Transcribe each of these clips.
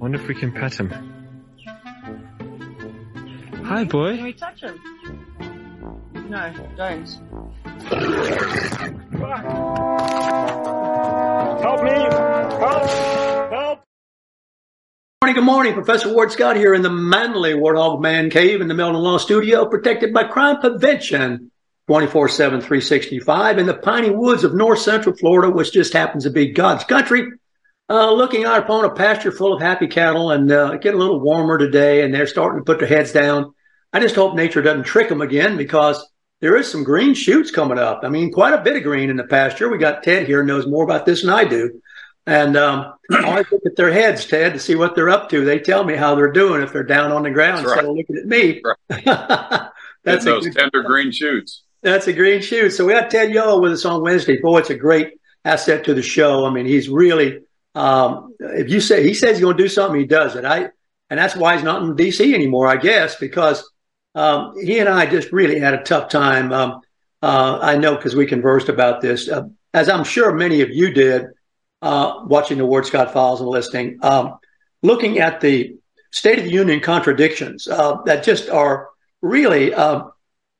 Wonder if we can pet him. Hi, boy. Can we touch him? No, don't. Help me! Help! Help! Morning, good morning. Professor Ward Scott here in the manly Warthog Man Cave in the Melton Law Studio, protected by crime prevention 24 7, 365 in the piney woods of north central Florida, which just happens to be God's country. Uh, looking out upon a pasture full of happy cattle and uh, getting a little warmer today, and they're starting to put their heads down. I just hope nature doesn't trick them again because there is some green shoots coming up. I mean, quite a bit of green in the pasture. We got Ted here knows more about this than I do. And um, I always look at their heads, Ted, to see what they're up to. They tell me how they're doing if they're down on the ground instead of looking at me. that's, those good- tender green shoots. that's a green shoot. So we got Ted Yoho with us on Wednesday. Boy, it's a great asset to the show. I mean, he's really, um, if you say, he says he's going to do something, he does it. I, and that's why he's not in DC anymore, I guess, because um, he and I just really had a tough time. Um, uh, I know because we conversed about this, uh, as I'm sure many of you did, uh, watching the Ward Scott files and listening, um, looking at the State of the Union contradictions uh, that just are really uh,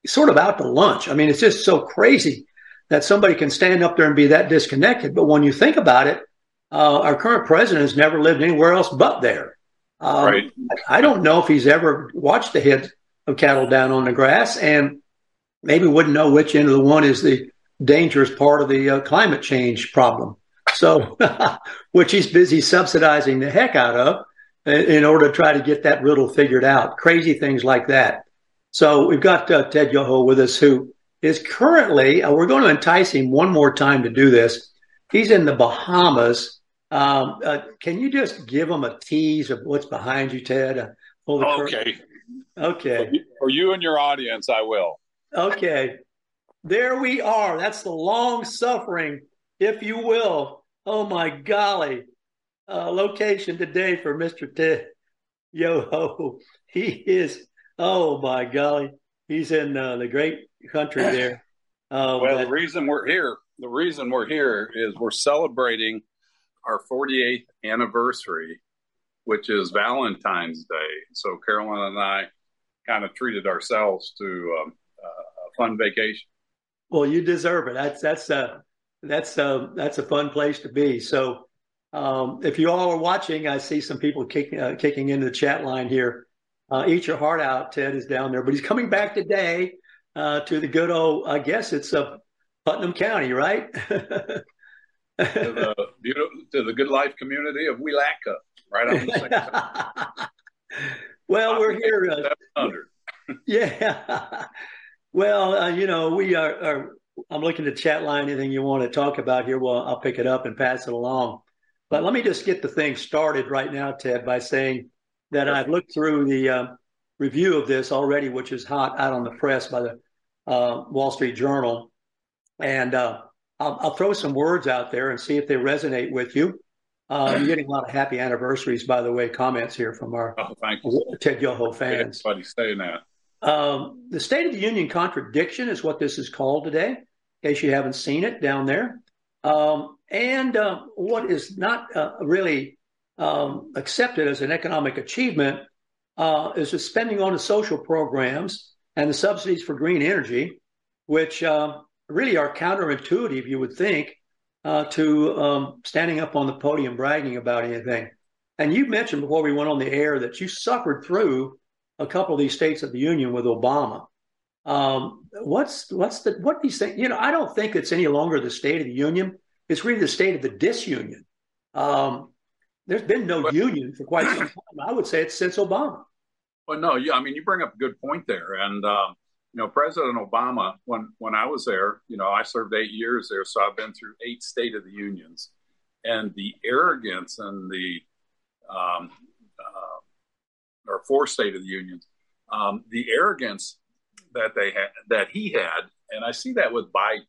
sort of out to lunch. I mean, it's just so crazy that somebody can stand up there and be that disconnected. But when you think about it, uh, our current president has never lived anywhere else but there. Um, Right. I don't know if he's ever watched the head of cattle down on the grass and maybe wouldn't know which end of the one is the dangerous part of the uh, climate change problem. So, which he's busy subsidizing the heck out of in, in order to try to get that riddle figured out. Crazy things like that. So we've got uh, Ted Yoho with us, who is currently, uh, we're going to entice him one more time to do this. He's in the Bahamas. Um, uh, can you just give them a tease of what's behind you, Ted? Uh, pull the curtain. Okay. Okay. For you and your audience, I will. Okay. There we are. That's the long suffering, if you will. Oh my golly. Uh, location today for Mr. Ted Yoho. He is, oh my golly. He's in uh, the great country there. Uh, Well, that- the reason we're here, the reason we're here is we're celebrating our 48th anniversary, which is Valentine's Day. So Carolyn and I kind of treated ourselves to um, uh, a fun vacation. Well, you deserve it. That's that's a that's a that's a fun place to be. So, um, if you all are watching, I see some people kicking uh, kicking into the chat line here. Uh, eat your heart out. Ted is down there, but he's coming back today uh, to the good old. I guess it's a Putnam County, right? To the, beautiful, to the Good Life community of Welaka, right on the well, we're here. Uh, Yeah. well, uh, you know, we are, are, I'm looking to chat line. Anything you want to talk about here, well, I'll pick it up and pass it along. But let me just get the thing started right now, Ted, by saying that I've looked through the uh, review of this already, which is hot out on the press by the uh, Wall Street Journal. And uh, I'll, I'll throw some words out there and see if they resonate with you. Uh, you're getting a lot of happy anniversaries, by the way, comments here from our Oh. Ted Yoho fans. Everybody saying that. Um, the State of the Union contradiction is what this is called today, in case you haven't seen it down there. Um, and uh, what is not uh, really um, accepted as an economic achievement uh, is the spending on the social programs and the subsidies for green energy, which uh, really are counterintuitive, you would think, uh, to um, standing up on the podium bragging about anything. And you mentioned before we went on the air that you suffered through a couple of these states of the union with Obama. Um, what's what's the what these things? You know, I don't think it's any longer the state of the union. It's really the state of the disunion. Um, there's been no But- union for quite some time. I would say it's since Obama. Well, no, yeah, I mean, you bring up a good point there, and um, you know, President Obama, when when I was there, you know, I served eight years there, so I've been through eight State of the Unions, and the arrogance and the um, uh, or four State of the Unions, um, the arrogance that they had, that he had, and I see that with Biden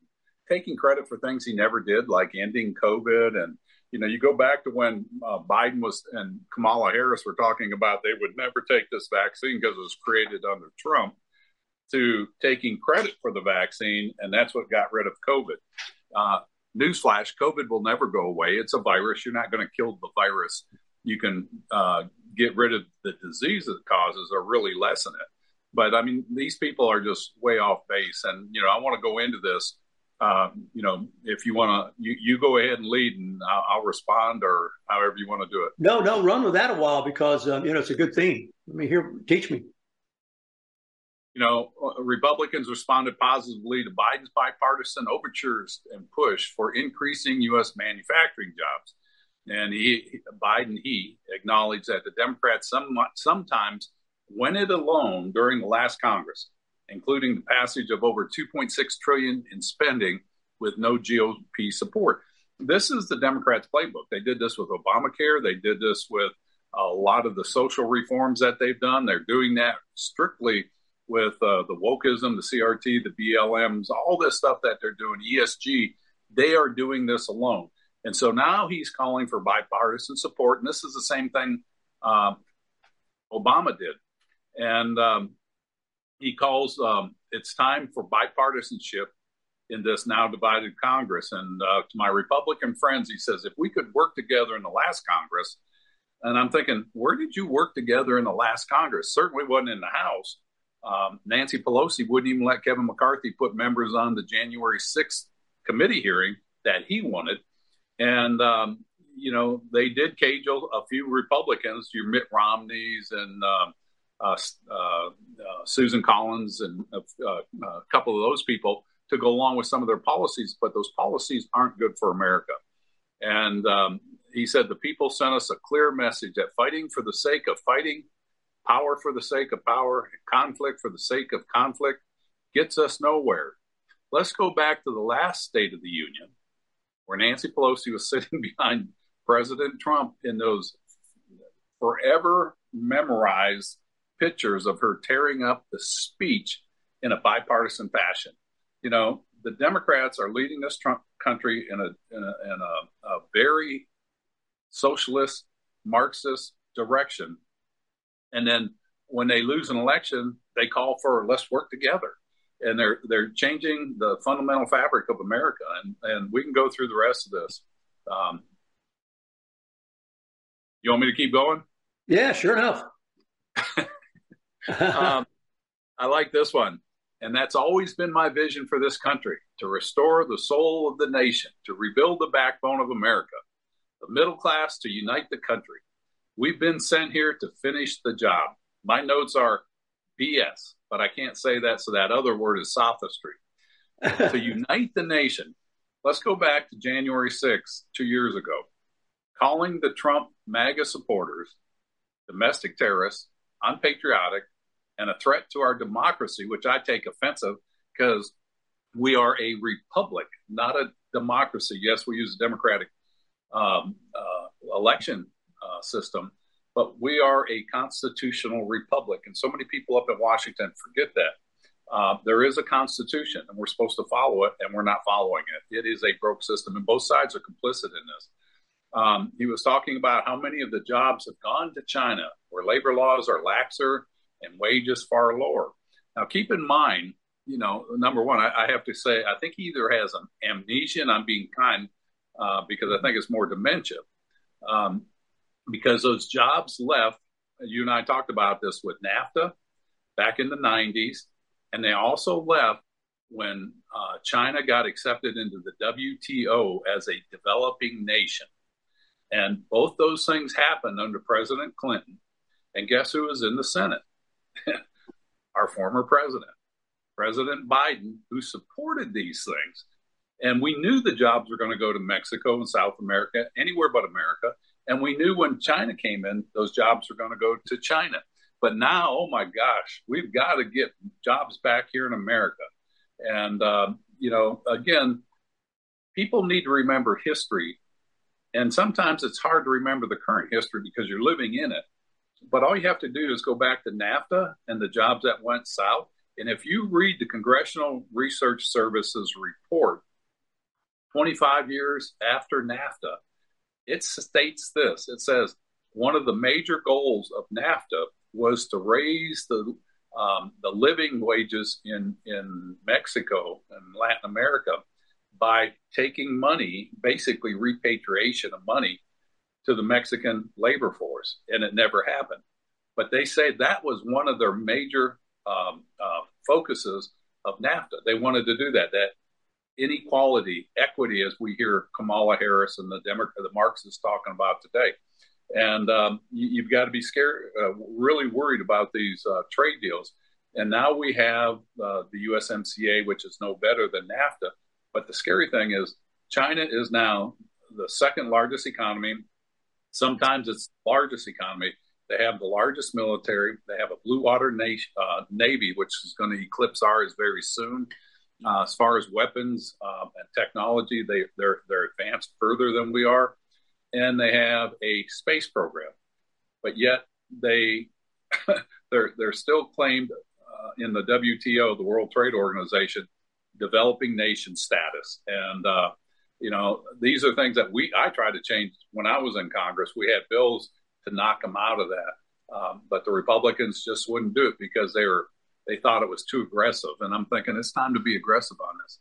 taking credit for things he never did, like ending COVID. And, you know, you go back to when uh, Biden was and Kamala Harris were talking about they would never take this vaccine because it was created under Trump, to taking credit for the vaccine. And that's what got rid of COVID. Uh, newsflash COVID will never go away. It's a virus. You're not going to kill the virus. You can uh, get rid of the disease it causes or really lessen it. But I mean, these people are just way off base. And, you know, I want to go into this um, you know, if you want to, you, you go ahead and lead, and I'll, I'll, respond, or however you want to do it. No, no, run with that a while because um, you know it's a good theme. Let me hear, teach me. You know, uh, Republicans responded positively to Biden's bipartisan overtures and push for increasing U.S. manufacturing jobs. And he, Biden, he acknowledged that the Democrats some, sometimes went it alone during the last Congress including the passage of over 2.6 trillion in spending with no GOP support. This is the Democrats' playbook. They did this with Obamacare. They did this with a lot of the social reforms that they've done. They're doing that strictly with uh, the wokeism, the CRT, the BLMs, all this stuff that they're doing, ESG. They are doing this alone. And so now he's calling for bipartisan support. And this is the same thing um, Obama did. And um, he calls um, it's time for bipartisanship in this now divided Congress. And uh, to my Republican friends, he says, if we could work together in the last Congress, and I'm thinking, where did you work together in the last Congress? Certainly wasn't in the House. Um, Nancy Pelosi wouldn't even let Kevin McCarthy put members on the January 6th committee hearing that he wanted. And, um, you know, they did cage a few Republicans, your Mitt Romneys and um, uh, uh, uh, Susan Collins and a, a couple of those people to go along with some of their policies, but those policies aren't good for America. And um, he said the people sent us a clear message that fighting for the sake of fighting, power for the sake of power, conflict for the sake of conflict gets us nowhere. Let's go back to the last State of the Union where Nancy Pelosi was sitting behind President Trump in those forever memorized pictures of her tearing up the speech in a bipartisan fashion. You know, the Democrats are leading this Trump country in a in a, in a, a very socialist, Marxist direction, and then when they lose an election, they call for let's work together, and they're they're changing the fundamental fabric of America, and and we can go through the rest of this. Um, you want me to keep going? Yeah, sure enough. um, I like this one. And that's always been my vision for this country to restore the soul of the nation, to rebuild the backbone of America, the middle class to unite the country. We've been sent here to finish the job. My notes are BS, but I can't say that, so that other word is sophistry. to unite the nation. Let's go back to January 6th, two years ago, calling the Trump MAGA supporters domestic terrorists, unpatriotic, and a threat to our democracy, which I take offensive because we are a republic, not a democracy. Yes, we use a democratic um, uh, election system, but we are a constitutional republic. And so many people up in Washington forget that. Uh, there is a constitution, and we're supposed to follow it, and we're not following it. It is a broke system, and both sides are complicit in this. Um, he was talking about how many of the jobs have gone to China, where labor laws are laxer and wages far lower. Now, keep in mind, you know, number one, I, I have to say, I think he either has an amnesia, and I'm being kind uh, because I think it's more dementia, um, because those jobs left. You and I talked about this with NAFTA back in the 90s, and they also left when uh, China got accepted into the WTO as a developing nation. And both those things happened under President Clinton. And guess who was in the Senate? Our former president, President Biden, who supported these things. And we knew the jobs were going to go to Mexico and South America, anywhere but America. And we knew when China came in, those jobs were going to go to China. But now, oh my gosh, we've got to get jobs back here in America. And, uh, you know, again, people need to remember history And sometimes it's hard to remember the current history because you're living in it. But all you have to do is go back to NAFTA and the jobs that went south. And if you read the Congressional Research Service's report, 25 years after NAFTA, it states this it says one of the major goals of NAFTA was to raise the um, the living wages in in Mexico and Latin America by taking money, basically repatriation of money to the Mexican labor force, and it never happened. But they say that was one of their major um, uh, focuses of NAFTA. They wanted to do that. That inequality, equity, as we hear Kamala Harris and the Democrat, the Marxists talking about today. And um, you, have got to be scared, uh, really worried about these uh, trade deals. And now we have uh, the USMCA, which is no better than NAFTA. But the scary thing is, China is now the second largest economy. Sometimes it's the largest economy. They have the largest military. They have a blue water na- uh, navy, which is going to eclipse ours very soon. Uh, as far as weapons um, and technology, they, they're they're advanced further than we are. And they have a space program, but yet they they're they're still claimed uh, in the WTO, the World Trade Organization, developing nation status, and uh, you know these are things that we I tried to change when I was in Congress. We had bills to knock them out of that, um, but the Republicans just wouldn't do it because they were they thought it was too aggressive, and I'm thinking it's time to be aggressive on this.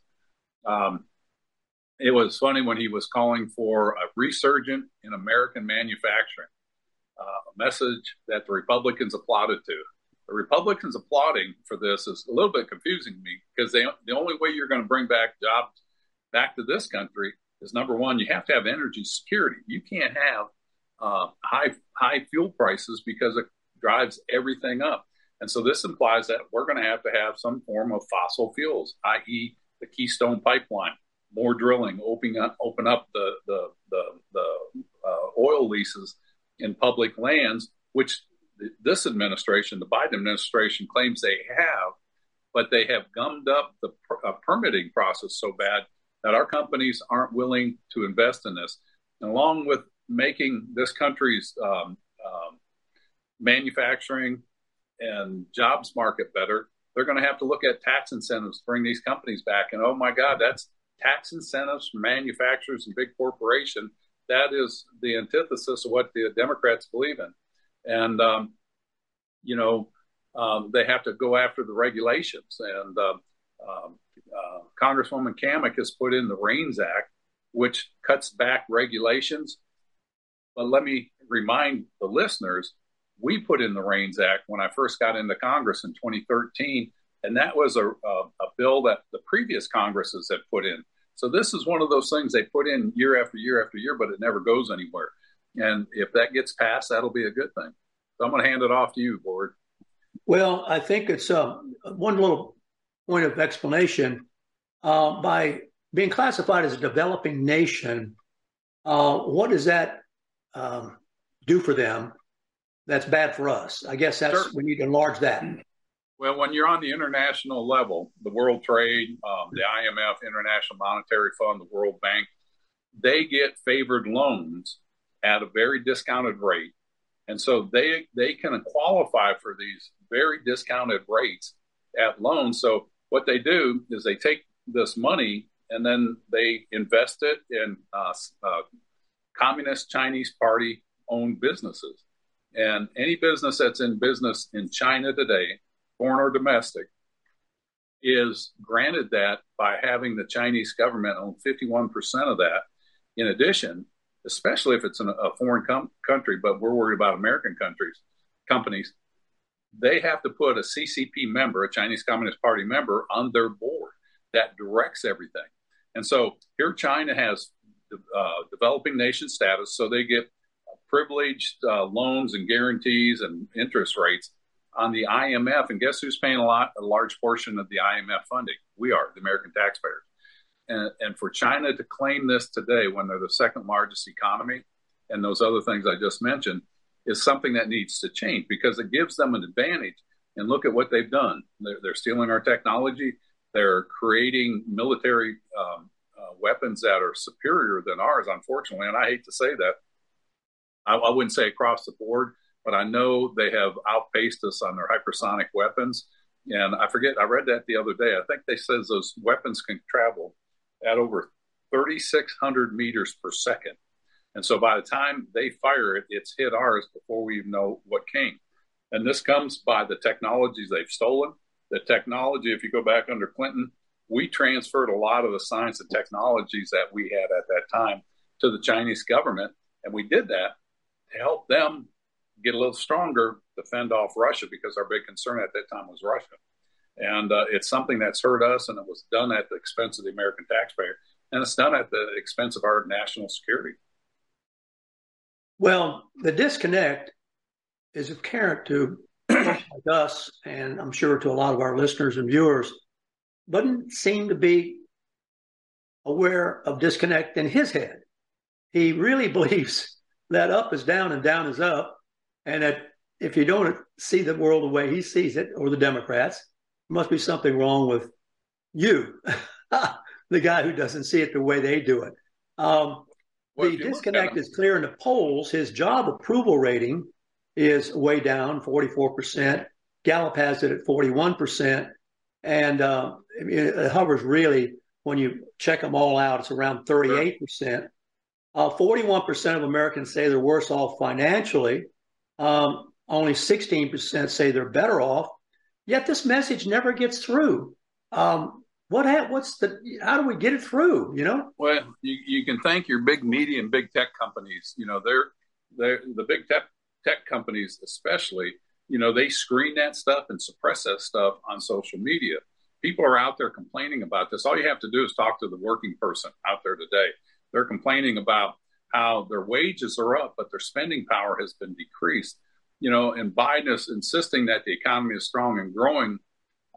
Um, it was funny when he was calling for a resurgent in American manufacturing, uh, a message that the Republicans applauded to. The Republicans applauding for this is a little bit confusing to me because they, the only way you're going to bring back jobs back to this country is number one, you have to have energy security. You can't have uh, high high fuel prices because it drives everything up. And so this implies that we're going to have to have some form of fossil fuels, i.e., the Keystone Pipeline more drilling, opening up, open up the the the, the uh, oil leases in public lands, which this administration, the Biden administration, claims they have, but they have gummed up the per- uh, permitting process so bad that our companies aren't willing to invest in this. And along with making this country's um, um, manufacturing and jobs market better, they're going to have to look at tax incentives to bring these companies back. And oh my God, that's tax incentives for manufacturers and big corporation. That is the antithesis of what the Democrats believe in. And, um, you know, um, they have to go after the regulations. And uh, um, uh, Congresswoman Cammack has put in the REINS Act, which cuts back regulations. But let me remind the listeners we put in the REINS Act when I first got into Congress in 2013 and that was a, a, a, bill that the previous Congresses had put in. So this is one of those things they put in year after year after year, but it never goes anywhere. And if that gets passed, that'll be a good thing. So I'm going to hand it off to you, Ward. Well, I think it's uh, one little point of explanation. Uh, by being classified as a developing nation, uh, what does that um, do for them? That's bad for us. I guess that's sure. we need to enlarge that. Well, when you're on the international level, the World Trade, um, the IMF, International Monetary Fund, the World Bank, they get favored loans at a very discounted rate, and so they they can qualify for these very discounted rates at loans. So what they do is they take this money and then they invest it in uh, uh, communist Chinese party owned businesses. And any business that's in business in China today foreign or domestic, is granted that by having the Chinese government own 51% of that. In addition, especially if it's a foreign com- country, but we're worried about American countries, companies, they have to put a CCP member, a Chinese Communist Party member, on their board that directs everything. And so here China has uh, developing nation status, so they get privileged uh, loans and guarantees and interest rates on the IMF, and guess who's paying a lot, a large portion of the IMF funding? We are, the American taxpayers. And, and for China to claim this today, when they're the second largest economy, and those other things I just mentioned, is something that needs to change because it gives them an advantage. And look at what they've done. They're, they're stealing our technology. They're creating military um, uh, weapons that are superior than ours, unfortunately. And I hate to say that. I, I wouldn't say across the board, but I know they have outpaced us on their hypersonic weapons. And I forget, I read that the other day. I think they says those weapons can travel at over 3,600 meters per second. And so by the time they fire it, it's hit ours before we even know what came. And this comes by the technologies they've stolen. The technology, if you go back under Clinton, we transferred a lot of the science and technologies that we had at that time to the Chinese government. And we did that to help them get a little stronger to fend off Russia because our big concern at that time was Russia. And uh, it's something that's hurt us, and it was done at the expense of the American taxpayer, and it's done at the expense of our national security. Well, the disconnect is apparent to like us, and I'm sure to a lot of our listeners and viewers, doesn't seem to be aware of disconnect in his head. He really believes that up is down and down is up, and that if you don't see the world the way he sees it, or the Democrats, there must be something wrong with you, the guy who doesn't see it the way they do it. Um, well, the disconnect is clear in the polls. His job approval rating is way down, 44%. Gallup has it at 41%. And uh, it hovers really, when you check them all out, it's around 38%. Uh, 41% of Americans say they're worse off financially. Um, only 16% say they're better off. Yet this message never gets through. Um, what ha- what's the how do we get it through? You know. Well, you, you can thank your big media and big tech companies. You know, they're they're the big tech tech companies, especially. You know, they screen that stuff and suppress that stuff on social media. People are out there complaining about this. All you have to do is talk to the working person out there today they're complaining about how their wages are up, but their spending power has been decreased. You know, and Biden is insisting that the economy is strong and growing.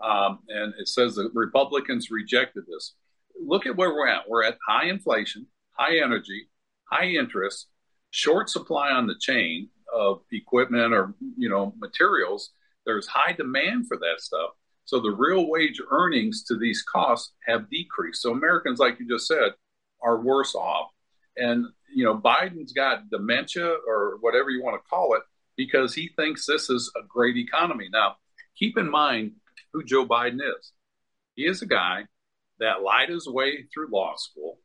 Um, and it says that Republicans rejected this. Look at where we're at. We're at high inflation, high energy, high interest, short supply on the chain of equipment or you know materials. There's high demand for that stuff. So the real wage earnings to these costs have decreased. So Americans, like you just said, are worse off. And, you know, Biden's got dementia or whatever you want to call it because he thinks this is a great economy. Now, keep in mind who Joe Biden is. He is a guy that lied his way through law school.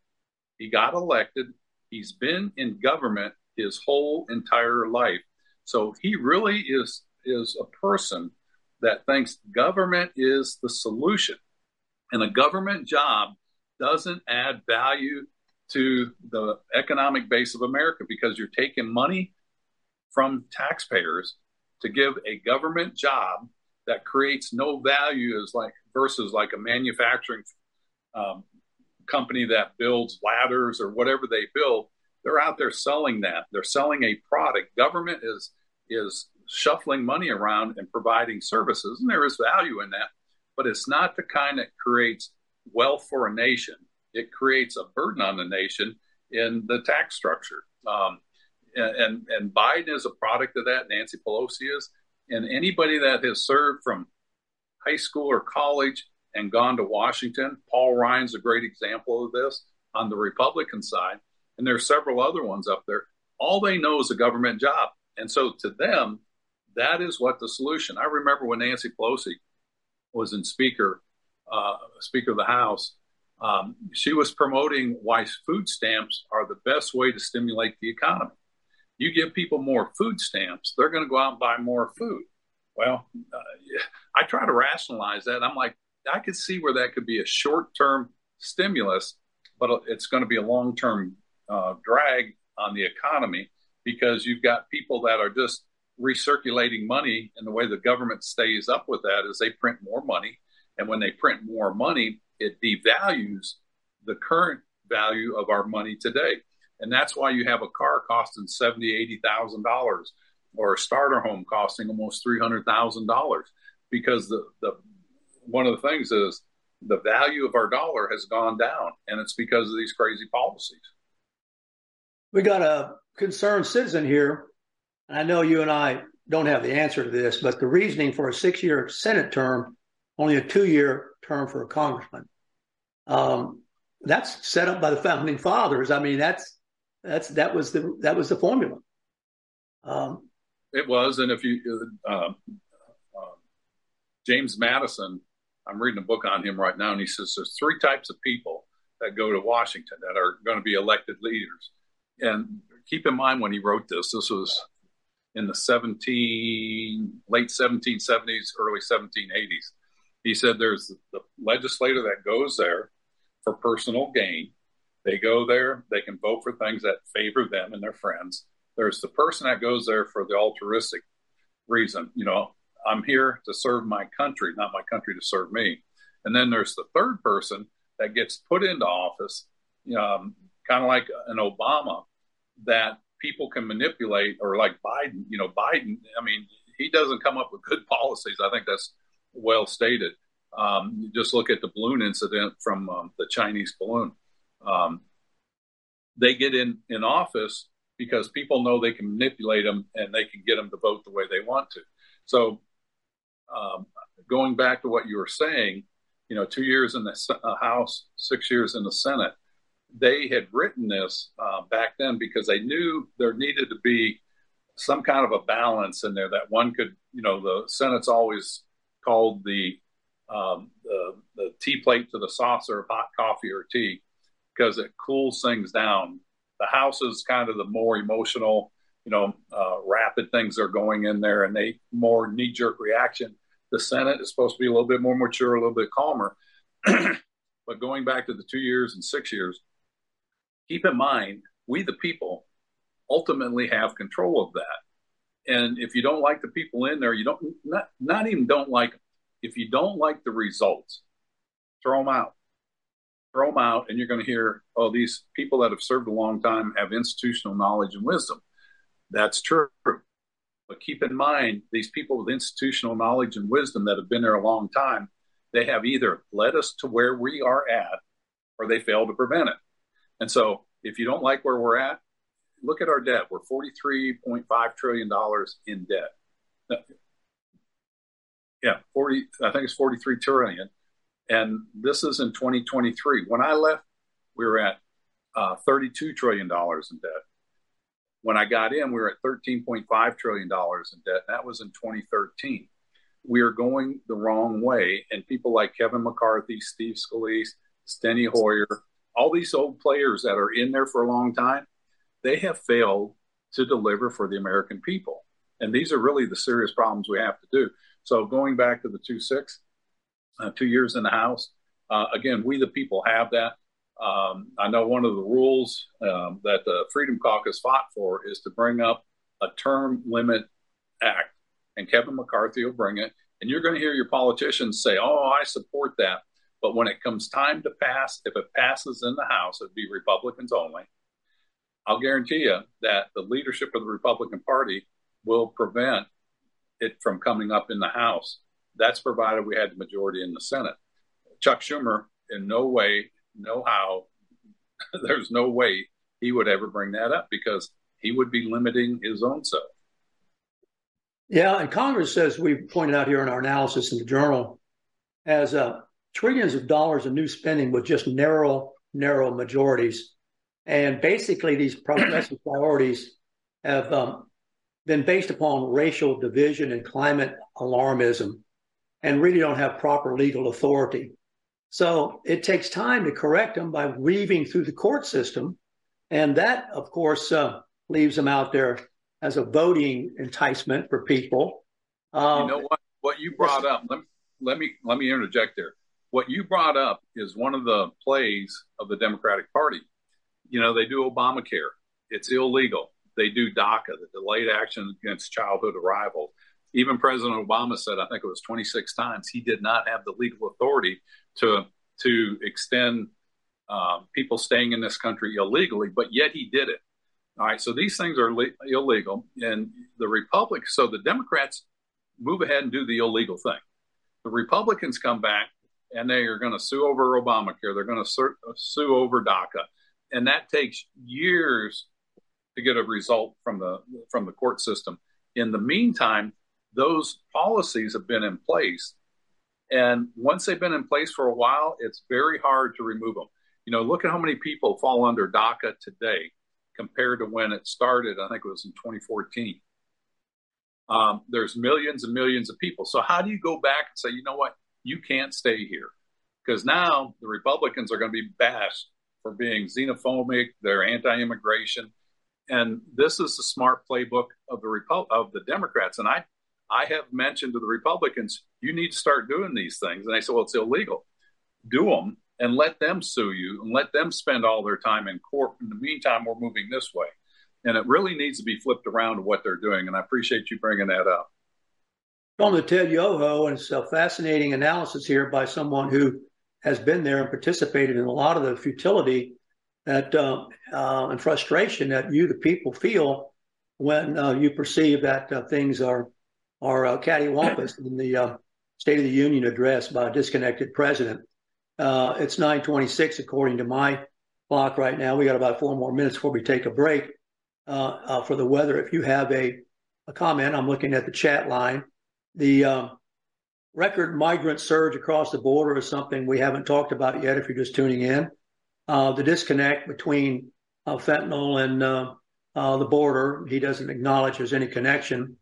He got elected. He's been in government his whole entire life. So he really is is a person that thinks government is the solution. And a government job doesn't add value to the economic base of America because you're taking money from taxpayers to give a government job that creates no value is like versus like a manufacturing um, company that builds ladders or whatever they build. They're out there selling that. They're selling a product. Government is is shuffling money around and providing services and there is value in that but it's not the kind that creates wealth for a nation, it creates a burden on the nation in the tax structure. Um, and, and Biden is a product of that. Nancy Pelosi is, and anybody that has served from high school or college and gone to Washington, Paul Ryan's a great example of this on the Republican side, and there are several other ones up there. All they know is a government job, and so to them, that is what the solution. I remember when Nancy Pelosi was in Speaker uh, Speaker of the House, um, she was promoting why food stamps are the best way to stimulate the economy. You give people more food stamps, they're going to go out and buy more food. Well, uh, I try to rationalize that. I'm like, I could see where that could be a short term stimulus, but it's going to be a long term uh, drag on the economy because you've got people that are just recirculating money. And the way the government stays up with that is they print more money and when they print more money, it devalues the current value of our money today. And that's why you have a car costing seventy, eighty thousand dollars, or a starter home costing almost three hundred thousand dollars, because the the one of the things is the value of our dollar has gone down, and it's because of these crazy policies. We got a concerned citizen here. and I know you and I don't have the answer to this, but the reasoning for a six-year Senate term only a two year term for a congressman. Um, that's set up by the founding fathers. I mean, that's that's that was the that was the formula. Um, it was, and if you uh, uh, James Madison, I'm reading a book on him right now, and he says there's three types of people that go to Washington that are going to be elected leaders. And keep in mind when he wrote this, this was in the 17 late 1770s, early 1780s. He said there's the legislator that goes there for personal gain. They go there, they can vote for things that favor them and their friends. There's the person that goes there for the altruistic reason. You know, I'm here to serve my country, not my country to serve me. And then there's the third person that gets put into office, um, kind of like an Obama, that people can manipulate, or like Biden. You know, Biden. I mean, he doesn't come up with good policies. I think that's well stated. Um, just look at the balloon incident from um, the Chinese balloon. Um, they get in in office because people know they can manipulate them and they can get them to vote the way they want to. So, um, going back to what you were saying, you know, two years in the uh, House, six years in the Senate, they had written this uh, back then because they knew there needed to be some kind of a balance in there that one could, you know, the Senate's always called the um, the, the tea plate to the saucer of hot coffee or tea because it cools things down. The House is kind of the more emotional, you know, uh, rapid things are going in there and they more knee jerk reaction. The Senate is supposed to be a little bit more mature, a little bit calmer. but going back to the two years and six years, keep in mind, we the people ultimately have control of that. And if you don't like the people in there, you don't not not even don't like them. If you don't like the results, throw them out. Throw them out, and you're going to hear, oh, these people that have served a long time have institutional knowledge and wisdom. That's true. But keep in mind, these people with institutional knowledge and wisdom that have been there a long time, they have either led us to where we are at or they failed to prevent it. And so if you don't like where we're at, look at our debt. We're $43.5 trillion in debt. Yeah, 40, I think it's 43 trillion. And this is in 2023. When I left, we were at uh, $32 trillion in debt. When I got in, we were at $13.5 trillion in debt. That was in 2013. We are going the wrong way. And people like Kevin McCarthy, Steve Scalise, Steny Hoyer, all these old players that are in there for a long time, they have failed to deliver for the American people. And these are really the serious problems we have to do. So going back to the two six, uh, two years in the House, uh, again, we the people have that. Um, I know one of the rules um, that the Freedom Caucus fought for is to bring up a term limit act, and Kevin McCarthy will bring it. And you're going to hear your politicians say, "Oh, I support that," But when it comes time to pass, if it passes in the House, it'd be Republicans only. I'll guarantee you that the leadership of the Republican Party will prevent it from coming up in the House. That's provided we had the majority in the Senate. Chuck Schumer, in no way, no how, there's no way he would ever bring that up because he would be limiting his own self. Yeah, and Congress, as we pointed out here in our analysis in the journal, has a trillions of dollars of new spending with just narrow, narrow majorities. And basically, these progressive priorities have um, been based upon racial division and climate alarmism and really don't have proper legal authority. So it takes time to correct them by weaving through the court system. And that, of course, uh, leaves them out there as a voting enticement for people. Um, you know what? What you brought up, let, let me let me interject there what you brought up is one of the plays of the Democratic Party. You know, they do Obamacare, it's illegal. They do DACA, the Delayed Action Against Childhood Arrival. Even President Obama said, I think it was 26 times, he did not have the legal authority to to extend uh, people staying in this country illegally, but yet he did it. All right, so these things are le- illegal, and the Republic. So the Democrats move ahead and do the illegal thing. The Republicans come back and they are going to sue over Obamacare. They're going to sue over DACA, and that takes years to get a result from the from the court system. In the meantime, those policies have been in place, and once they've been in place for a while, it's very hard to remove them. You know, look at how many people fall under DACA today compared to when it started. I think it was in 2014. Um, there's millions and millions of people. So how do you go back and say, you know what, you can't stay here? Because now the Republicans are going to be bashed for being xenophobic, they're anti-immigration, and this is the smart playbook of the Repu- of the Democrats. And I, I have mentioned to the Republicans, you need to start doing these things. And they say, well, it's illegal. Do them and let them sue you and let them spend all their time in court. In the meantime, we're moving this way. And it really needs to be flipped around to what they're doing. And I appreciate you bringing that up. On the Ted Yoho, and it's a fascinating analysis here by someone who has been there and participated in a lot of the futility that uh, uh, and frustration that you, the people, feel when uh, you perceive that uh, things are are uh, cattywampus in the uh, State of the Union address by a disconnected president. Uh, it's 9:26 according to my clock right now. We got about four more minutes before we take a break for the weather. If you have a, a comment, I'm looking at the chat line. The um, record migrant surge across the border is something we haven't talked about yet. If you're just tuning in, uh, the disconnect between uh, fentanyl and uh, the border, he doesn't acknowledge there's any connection.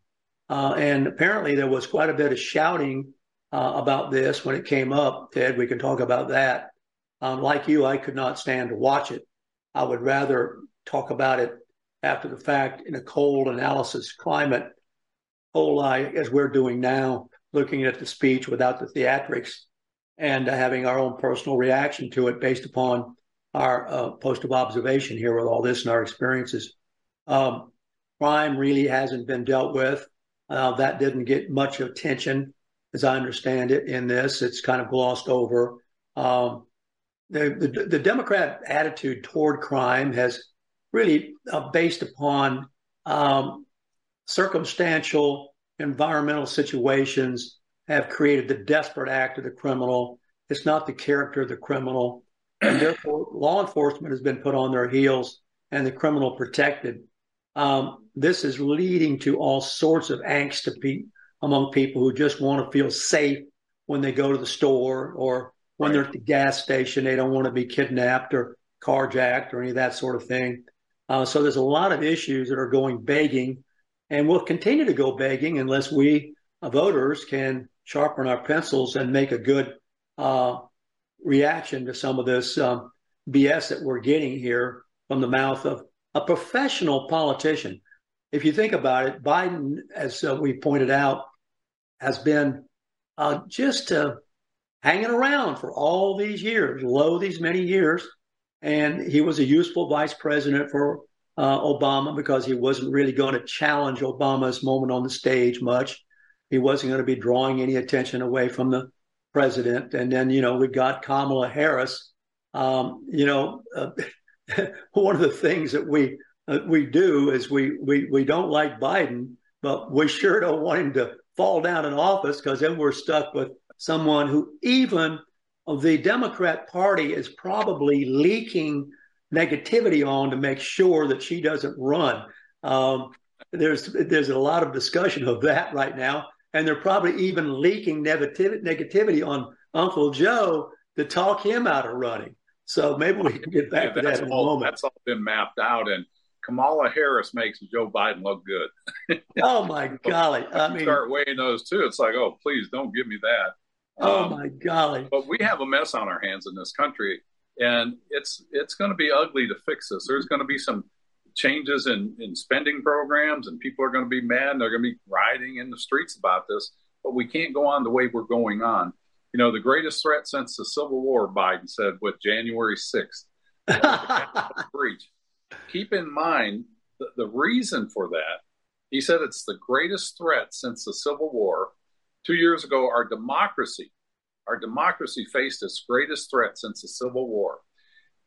and apparently, there was quite a bit of shouting uh, about this when it came up, Ted. We can talk about that. Um, like you, I could not stand to watch it. I would rather talk about it after the fact in a cold analysis climate, whole as we're doing now, looking at the speech without the theatrics and having our own personal reaction to it based upon our uh, post of observation here with all this and our experiences. Um, crime really hasn't been dealt with. Uh, that didn't get much attention as I understand it, in this. It's kind of glossed over. Um, the, the, the, Democrat attitude toward crime has really uh, based upon um, circumstantial environmental situations have created the desperate act of the criminal. It's not the character of the criminal. And therefore, law enforcement has been put on their heels and the criminal protected. Um, this is leading to all sorts of angst pe- among people who just want to feel safe when they go to the store or when they're at the gas station. They don't want to be kidnapped or carjacked or any of that sort of thing. Uh, so there's a lot of issues that are going begging and we'll continue to go begging unless we uh, voters can sharpen our pencils and make a good uh, reaction to some of this um, BS that we're getting here from the mouth of a professional politician if you think about it, Biden, as uh, we pointed out, has been uh, just uh, hanging around for all these years, low these many years. And he was a useful vice president for uh, Obama because he wasn't really going to challenge Obama's moment on the stage much. He wasn't going to be drawing any attention away from the president. And then, you know, we got Kamala Harris. Um, you know, uh, one of the things that we uh, we do is we, we, we don't like Biden, but we sure don't want him to fall down in office because then we're stuck with someone who even the Democrat Party is probably leaking negativity on to make sure that she doesn't run. Um, there's there's a lot of discussion of that right now, and they're probably even leaking negativity negativity on Uncle Joe to talk him out of running. So maybe we can get back yeah, to that in all, a moment. That's all been mapped out, and Kamala Harris makes Joe Biden look good. oh my golly! I mean, start weighing those too. It's like, oh, please don't give me that. Oh um, my golly! But we have a mess on our hands in this country, and it's it's going to be ugly to fix this. There's going to be some changes in in spending programs, and people are going to be mad. And they're going to be rioting in the streets about this. But we can't go on the way we're going on. You know, the greatest threat since the Civil War, Biden said, with January sixth, breach keep in mind the, the reason for that. He said it's the greatest threat since the Civil War. Two years ago, our democracy, our democracy faced its greatest threat since the Civil War.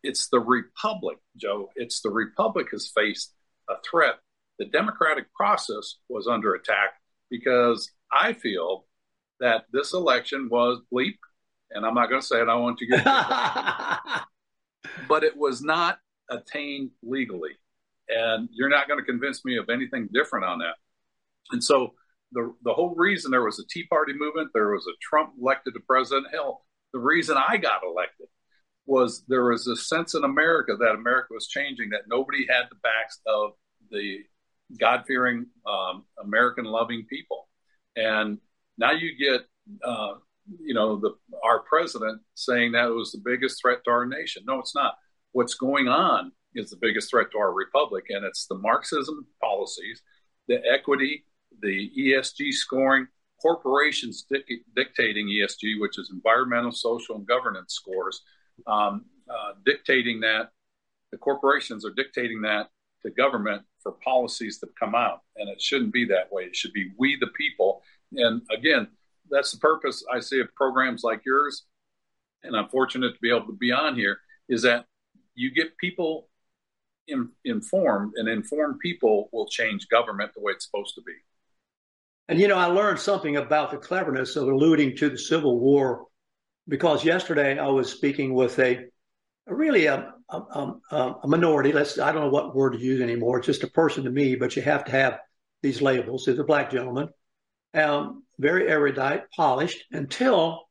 It's the republic, Joe. It's the republic has faced a threat. The democratic process was under attack because I feel that this election was bleep, and I'm not going to say it. I want to get, but it was not attained legally. And you're not going to convince me of anything different on that. And so the, the whole reason there was a Tea Party movement, there was a Trump elected to president. Hell, the reason I got elected was there was a sense in America that America was changing, that nobody had the backs of the God fearing, um, American loving people. And now you get, uh, you know, the, our president saying that it was the biggest threat to our nation. No, it's not. What's going on is the biggest threat to our republic, and it's the Marxism policies, the equity, the ESG scoring, corporations dic- dictating ESG, which is environmental, social, and governance scores, um, uh, dictating that the corporations are dictating that to government for policies that come out. And it shouldn't be that way. It should be we, the people. And again, that's the purpose I see of programs like yours. And I'm fortunate to be able to be on here is that you get people in, informed, and informed people will change government the way it's supposed to be. And you know, I learned something about the cleverness of alluding to the Civil War because yesterday I was speaking with a, a really a, a, a, minority. Let's I don't know what word to use anymore. It's just a person to me, but you have to have these labels. He's a black gentleman, um, very erudite, polished, until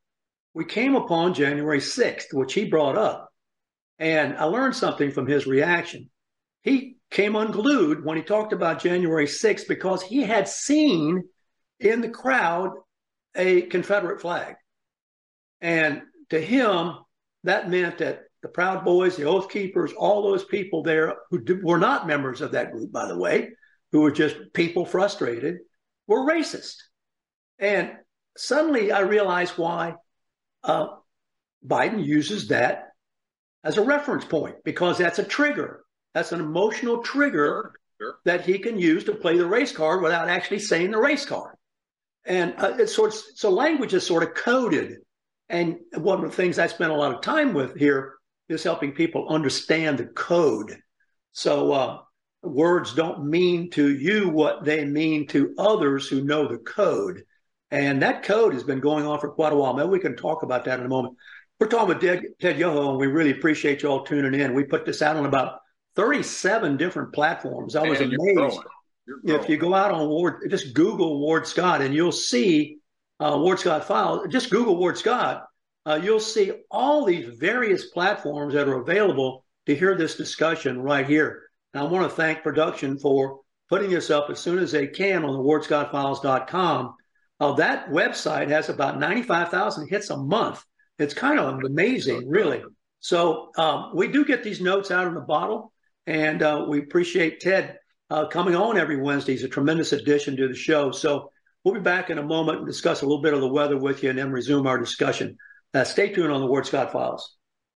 we came upon January 6th, which he brought up. And I learned something from his reaction. He came unglued when he talked about January 6th because he had seen in the crowd a Confederate flag. And to him, that meant that the Proud Boys, the Oath Keepers, all those people there who were not members of that group, by the way, who were just people frustrated, were racist. And suddenly I realized why uh, Biden uses that as a reference point, because that's a trigger. That's an emotional trigger sure, sure. that he can use to play the race card without actually saying the race card. And uh, it's sort of, so language is sort of coded. And one of the things I spent a lot of time with here is helping people understand the code. So uh, words don't mean to you what they mean to others who know the code. And that code has been going on for quite a while. Maybe we can talk about that in a moment. We're talking with Ted, Ted Yoho, and we really appreciate you all tuning in. We put this out on about 37 different platforms. I was amazed if you go out on Ward, just Google Ward Scott and you'll see uh, Ward Scott files. Just Google Ward Scott. Uh, you'll see all these various platforms that are available to hear this discussion right here. And I want to thank production for putting this up as soon as they can on the wardscottfiles.com. Uh, that website has about 95,000 hits a month. It's kind of amazing, really. So um, we do get these notes out in the bottle, and uh, we appreciate Ted uh, coming on every Wednesday is a tremendous addition to the show. So we'll be back in a moment and discuss a little bit of the weather with you and then resume our discussion. Uh, stay tuned on the Ward Scott Files.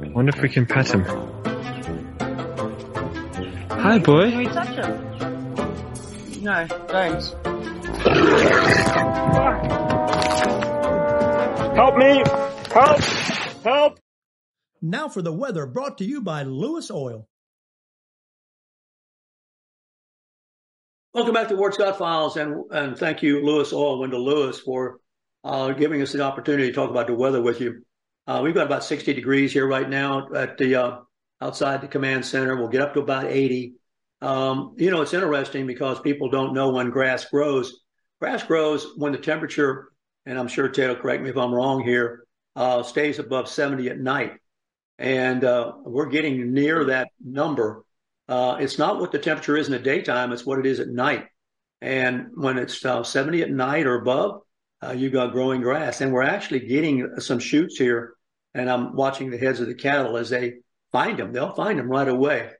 I wonder if we can pet him. Hi, boy. Can we touch him? No, don't. Help me! Help! Help! Now for the weather brought to you by Lewis Oil. Welcome back to Ward Scott Files, and and thank you, Lewis Oil, Wendell Lewis, for uh, giving us the opportunity to talk about the weather with you. Uh, we've got about 60 degrees here right now at the uh, outside the command center. We'll get up to about 80. Um, you know, it's interesting because people don't know when grass grows. Grass grows when the temperature, and I'm sure Ted will correct me if I'm wrong here, uh, stays above 70 at night. And uh, we're getting near that number. Uh, it's not what the temperature is in the daytime, it's what it is at night. And when it's uh, 70 at night or above, uh, you've got growing grass. And we're actually getting some shoots here. And I'm watching the heads of the cattle as they find them. They'll find them right away.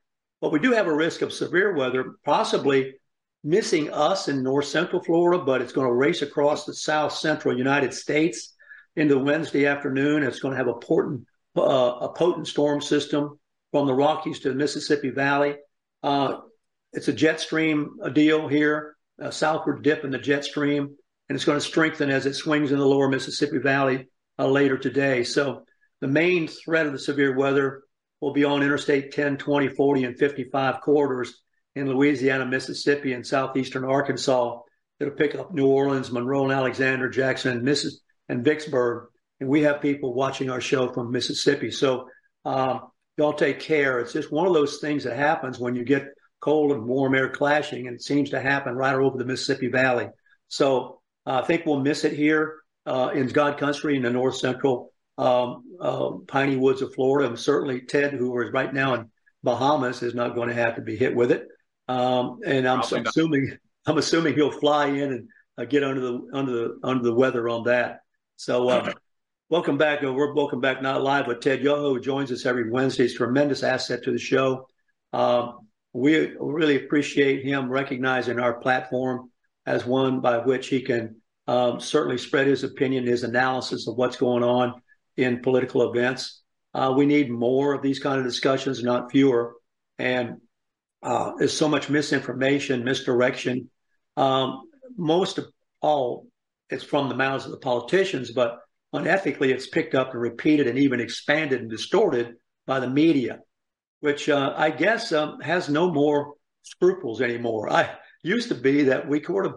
But we do have a risk of severe weather, possibly missing us in north central Florida, but it's going to race across the south central United States into Wednesday afternoon. It's going to have a potent, uh, a potent storm system from the Rockies to the Mississippi Valley. Uh, it's a jet stream deal here, a southward dip in the jet stream, and it's going to strengthen as it swings in the lower Mississippi Valley uh, later today. So the main threat of the severe weather will be on Interstate 10, 20, 40, and 55 corridors in Louisiana, Mississippi, and southeastern Arkansas that'll pick up New Orleans, Monroe, and Alexandria, Jackson, and, and Vicksburg. And we have people watching our show from Mississippi. So um, y'all take care. It's just one of those things that happens when you get cold and warm air clashing, and it seems to happen right over the Mississippi Valley. So uh, I think we'll miss it here uh, in God Country in the north central um, uh, piney woods of Florida. And certainly Ted, who is right now in Bahamas, is not going to have to be hit with it. Um, and I'm assuming I'm assuming he'll fly in and uh, get under the under the under the weather on that. So uh, welcome back. We're welcome back, not live, but Ted Yoho joins us every Wednesday. He's a tremendous asset to the show. Um, we really appreciate him recognizing our platform as one by which he can um, certainly spread his opinion, his analysis of what's going on in political events. Uh, we need more of these kind of discussions, not fewer. And uh, there's so much misinformation, misdirection. Um, most of all, it's from the mouths of the politicians, but unethically, it's picked up and repeated and even expanded and distorted by the media, which uh, I guess um, has no more scruples anymore. I used to be that we sort of,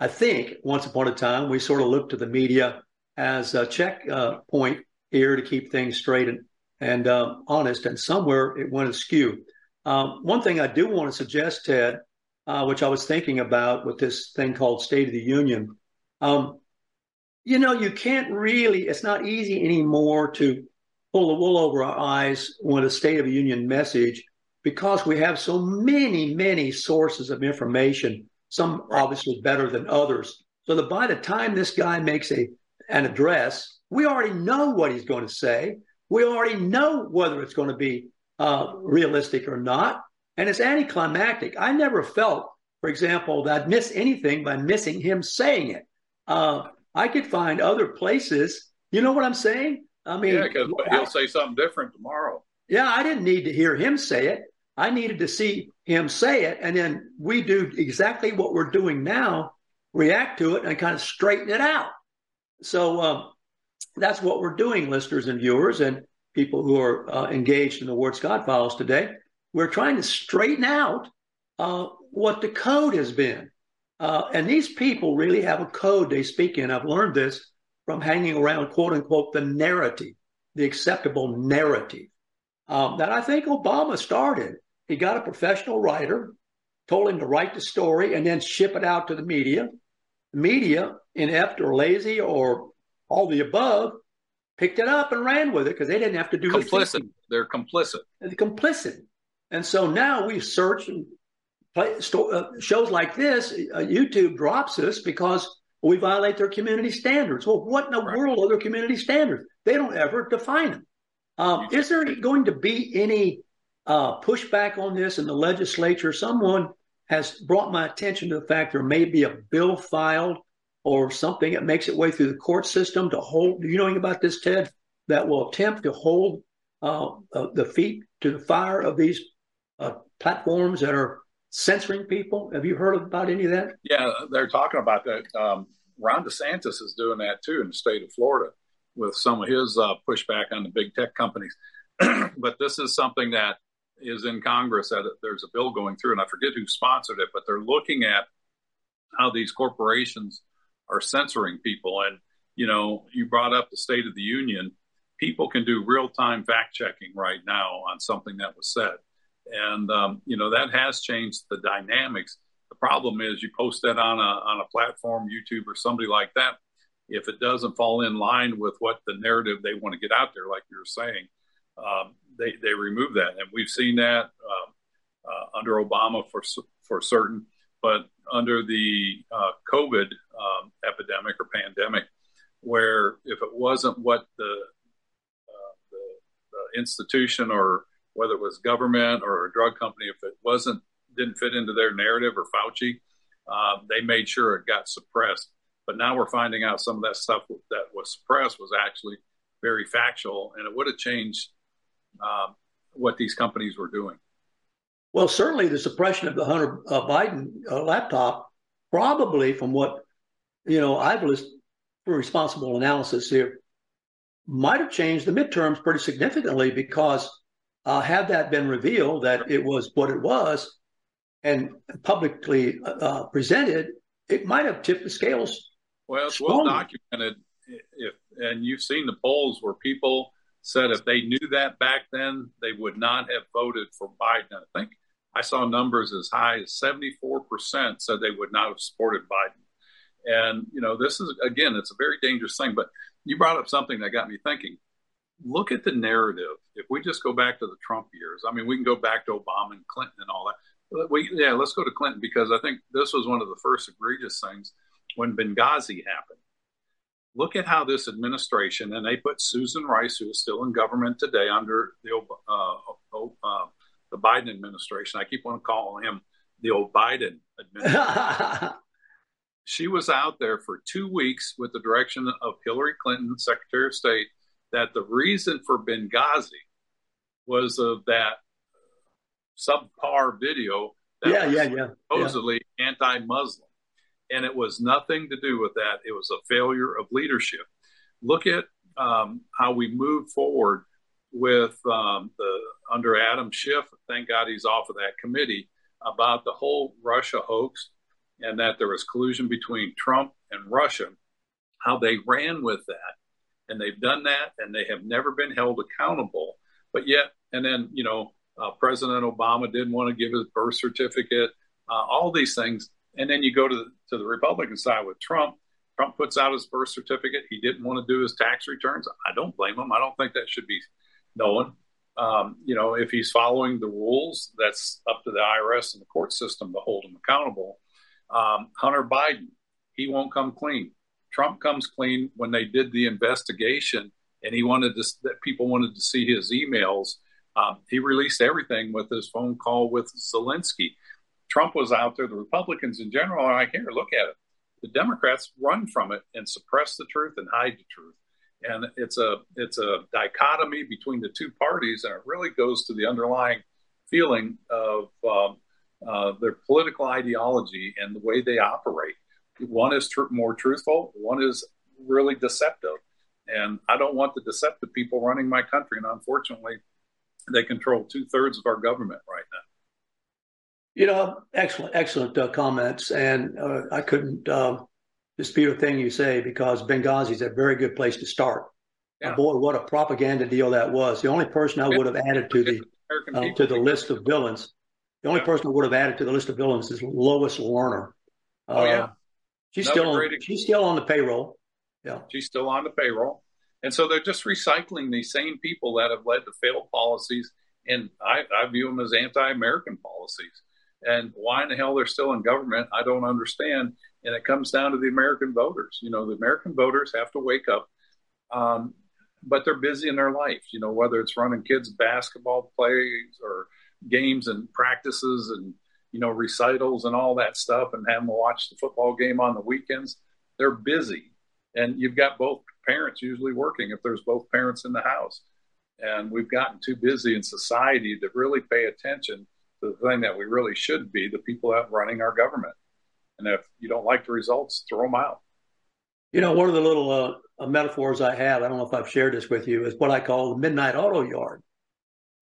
I think, once upon a time, we sort of looked to the media as a checkpoint here to keep things straight and, and uh, honest, and somewhere it went askew. Um, one thing I do want to suggest, Ted, uh, which I was thinking about with this thing called State of the Union, um, you know, you can't really, it's not easy anymore to pull the wool over our eyes when a State of the Union message because we have so many, many sources of information, some obviously better than others. So that by the time this guy makes a an address, we already know what he's going to say. We already know whether it's going to be uh, realistic or not. And it's anticlimactic. I never felt, for example, that I'd miss anything by missing him saying it. Uh, I could find other places. You know what I'm saying? I mean, yeah, because he'll say something different tomorrow. Yeah, I didn't need to hear him say it. I needed to see him say it, and then we do exactly what we're doing now, react to it, and kind of straighten it out. So um, that's what we're doing, listeners and viewers, and people who are uh, engaged in the Ward Scott files today. We're trying to straighten out uh, what the code has been. Uh, and these people really have a code they speak in. I've learned this from hanging around, quote unquote, the narrative, the acceptable narrative um, that I think Obama started. He got a professional writer, told him to write the story and then ship it out to the media. Media, inept or lazy or all the above, picked it up and ran with it because they didn't have to do complicit. The They're complicit. They're complicit. And so now we search and play, sto- uh, shows like this, uh, YouTube drops us because we violate their community standards. Well, what in the right. world are their community standards? They don't ever define them. Um, is there going to be any uh, pushback on this in the legislature? Someone has brought my attention to the fact there may be a bill filed or something that makes its way through the court system to hold. Do you know anything about this, Ted? That will attempt to hold uh, uh, the feet to the fire of these uh, platforms that are censoring people. Have you heard about any of that? Yeah, they're talking about that. Um, Ron DeSantis is doing that too in the state of Florida with some of his uh, pushback on the big tech companies. but this is something that is in Congress. That there's a bill going through, and I forget who sponsored it, but they're looking at how these corporations are censoring people. And you know, you brought up the State of the Union. People can do real time fact checking right now on something that was said, and um, you know that has changed the dynamics. The problem is you post that on a on a platform, YouTube or somebody like that. If it doesn't fall in line with what the narrative they want to get out there, like you were saying, um, they they remove that, and we've seen that um, uh, under Obama for for certain, but under the uh, COVID um, epidemic or pandemic, where if it wasn't what the, uh, the, the institution or whether it was government or a drug company, if it wasn't didn't fit into their narrative or Fauci, uh, they made sure it got suppressed. But now we're finding out some of that stuff that was suppressed was actually very factual, and it would have changed um, what these companies were doing. Well, certainly the suppression of the Hunter uh, Biden uh, laptop, probably from what you know, I've for responsible analysis here, might have changed the midterms pretty significantly because uh, had that been revealed that it was what it was and publicly uh, presented, it might have tipped the scales. Well, it's well documented. If and you've seen the polls where people said if they knew that back then, they would not have voted for Biden. I think I saw numbers as high as 74% said they would not have supported Biden. And, you know, this is, again, it's a very dangerous thing. But you brought up something that got me thinking. Look at the narrative. If we just go back to the Trump years, I mean, we can go back to Obama and Clinton and all that. We, yeah, let's go to Clinton because I think this was one of the first egregious things when Benghazi happened look at how this administration, and they put Susan Rice, who is still in government today under the uh, uh, the Biden administration. I keep wanting to call him the old Biden administration. she was out there for two weeks with the direction of Hillary Clinton, Secretary of State, that the reason for Benghazi was of that subpar video that yeah, yeah, yeah, supposedly yeah. anti-Muslim and it was nothing to do with that. It was a failure of leadership. Look at um, how we moved forward with um, the under Adam Schiff. Thank God he's off of that committee about the whole Russia hoax and that there was collusion between Trump and Russia. How they ran with that, and they've done that, and they have never been held accountable. But yet, and then you know, uh, President Obama didn't want to give his birth certificate. Uh, all these things and then you go to the, to the Republican side with Trump. Trump puts out his birth certificate. He didn't want to do his tax returns. I don't blame him. I don't think that should be known. Um, you know, if he's following the rules, that's up to the IRS and the court system to hold him accountable. Um, Hunter Biden, he won't come clean. Trump comes clean when they did the investigation, and he wanted to, that people wanted to see his emails. Um, he released everything with his phone call with Zelensky. Trump was out there, the Republicans in general are like, here, look at it. The Democrats run from it and suppress the truth and hide the truth. And it's a it's a dichotomy between the two parties, and it really goes to the underlying feeling of um, uh, their political ideology and the way they operate. One is tr- more truthful, one is really deceptive. And I don't want the deceptive people running my country. And unfortunately, they control two thirds of our government right now. You know, excellent, excellent uh, comments, and uh, I couldn't uh, dispute a thing you say because Benghazi is a very good place to start. Yeah. boy, what a propaganda deal that was! The only person I would have added to the uh, to the list of villains, the only person I would have added to the list of villains is Lois Lerner. oh yeah, uh, she's Another still on, she's still on the payroll. Yeah, she's still on the payroll, and so they're just recycling these same people that have led to failed policies, and I, I view them as anti-American policies And why in the hell they're still in government, I don't understand. And it comes down to the American voters. You know, the American voters have to wake up, um, but they're busy in their life. You know, whether it's running kids' basketball plays or games and practices and you know recitals and all that stuff, and having to watch the football game on the weekends. They're busy, and you've got both parents usually working if there's both parents in the house. And we've gotten too busy in society to really pay attention the thing that we really should be the people that running our government. And if you don't like the results, throw them out. You know, one of the little uh, metaphors I have, I don't know if I've shared this with you, is what I call the midnight auto yard.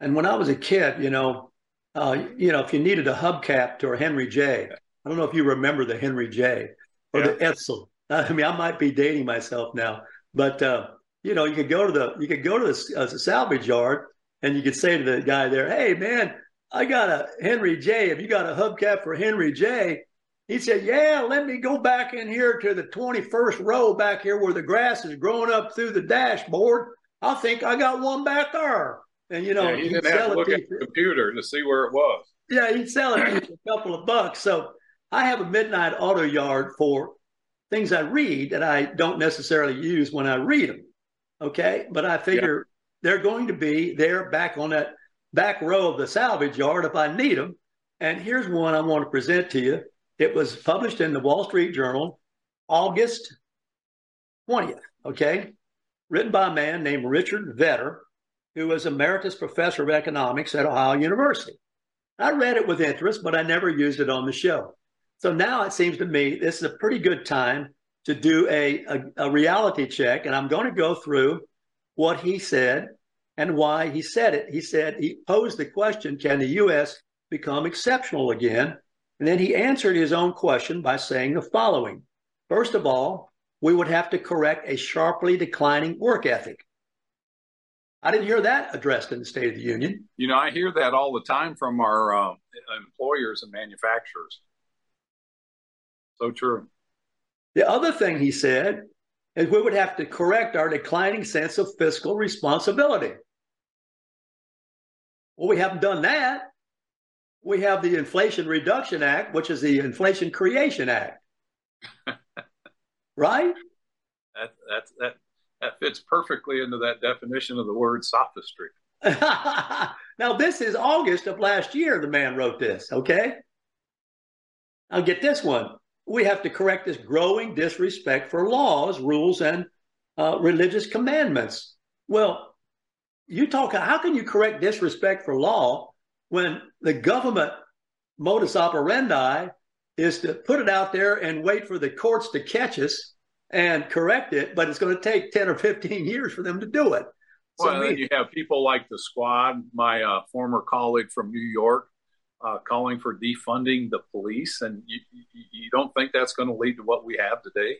And when I was a kid, you know, uh, you know, if you needed a hubcap to a Henry J, I don't know if you remember the Henry J or yeah. the Edsel. I mean, I might be dating myself now, but uh, you know, you could go to the you could go to the, uh, salvage yard and you could say to the guy there, "Hey, man, I got a Henry J. Have you got a hubcap for Henry J?" He said, "Yeah, let me go back in here to the 21st row back here where the grass is growing up through the dashboard. I think I got one back there." And you know, yeah, he didn't have to look at the computer to see where it was. Yeah, he'd sell it for a couple of bucks. So I have a midnight auto yard for things I read that I don't necessarily use when I read them. Okay. But I figure yeah. they're going to be there back on that back row of the salvage yard if I need them. And here's one I want to present to you. It was published in the Wall Street Journal August 20th. Okay. Written by a man named Richard Vedder, who was emeritus professor of economics at Ohio University. I read it with interest, but I never used it on the show. So now it seems to me this is a pretty good time to do a, a, a reality check. And I'm going to go through what he said and why he said it. He said he posed the question Can the U.S. become exceptional again? And then he answered his own question by saying the following First of all, we would have to correct a sharply declining work ethic. I didn't hear that addressed in the State of the Union. You know, I hear that all the time from our uh, employers and manufacturers. So true. The other thing he said is we would have to correct our declining sense of fiscal responsibility. Well, we haven't done that. We have the Inflation Reduction Act, which is the Inflation Creation Act. right? That, that, that, that fits perfectly into that definition of the word sophistry. now, this is August of last year, the man wrote this, okay? I'll get this one we have to correct this growing disrespect for laws, rules, and uh, religious commandments. Well, you talk, how can you correct disrespect for law when the government modus operandi is to put it out there and wait for the courts to catch us and correct it, but it's going to take 10 or 15 years for them to do it. So well, then you have people like the squad, my uh, former colleague from New York, uh, calling for defunding the police, and you, you, you don't think that's going to lead to what we have today?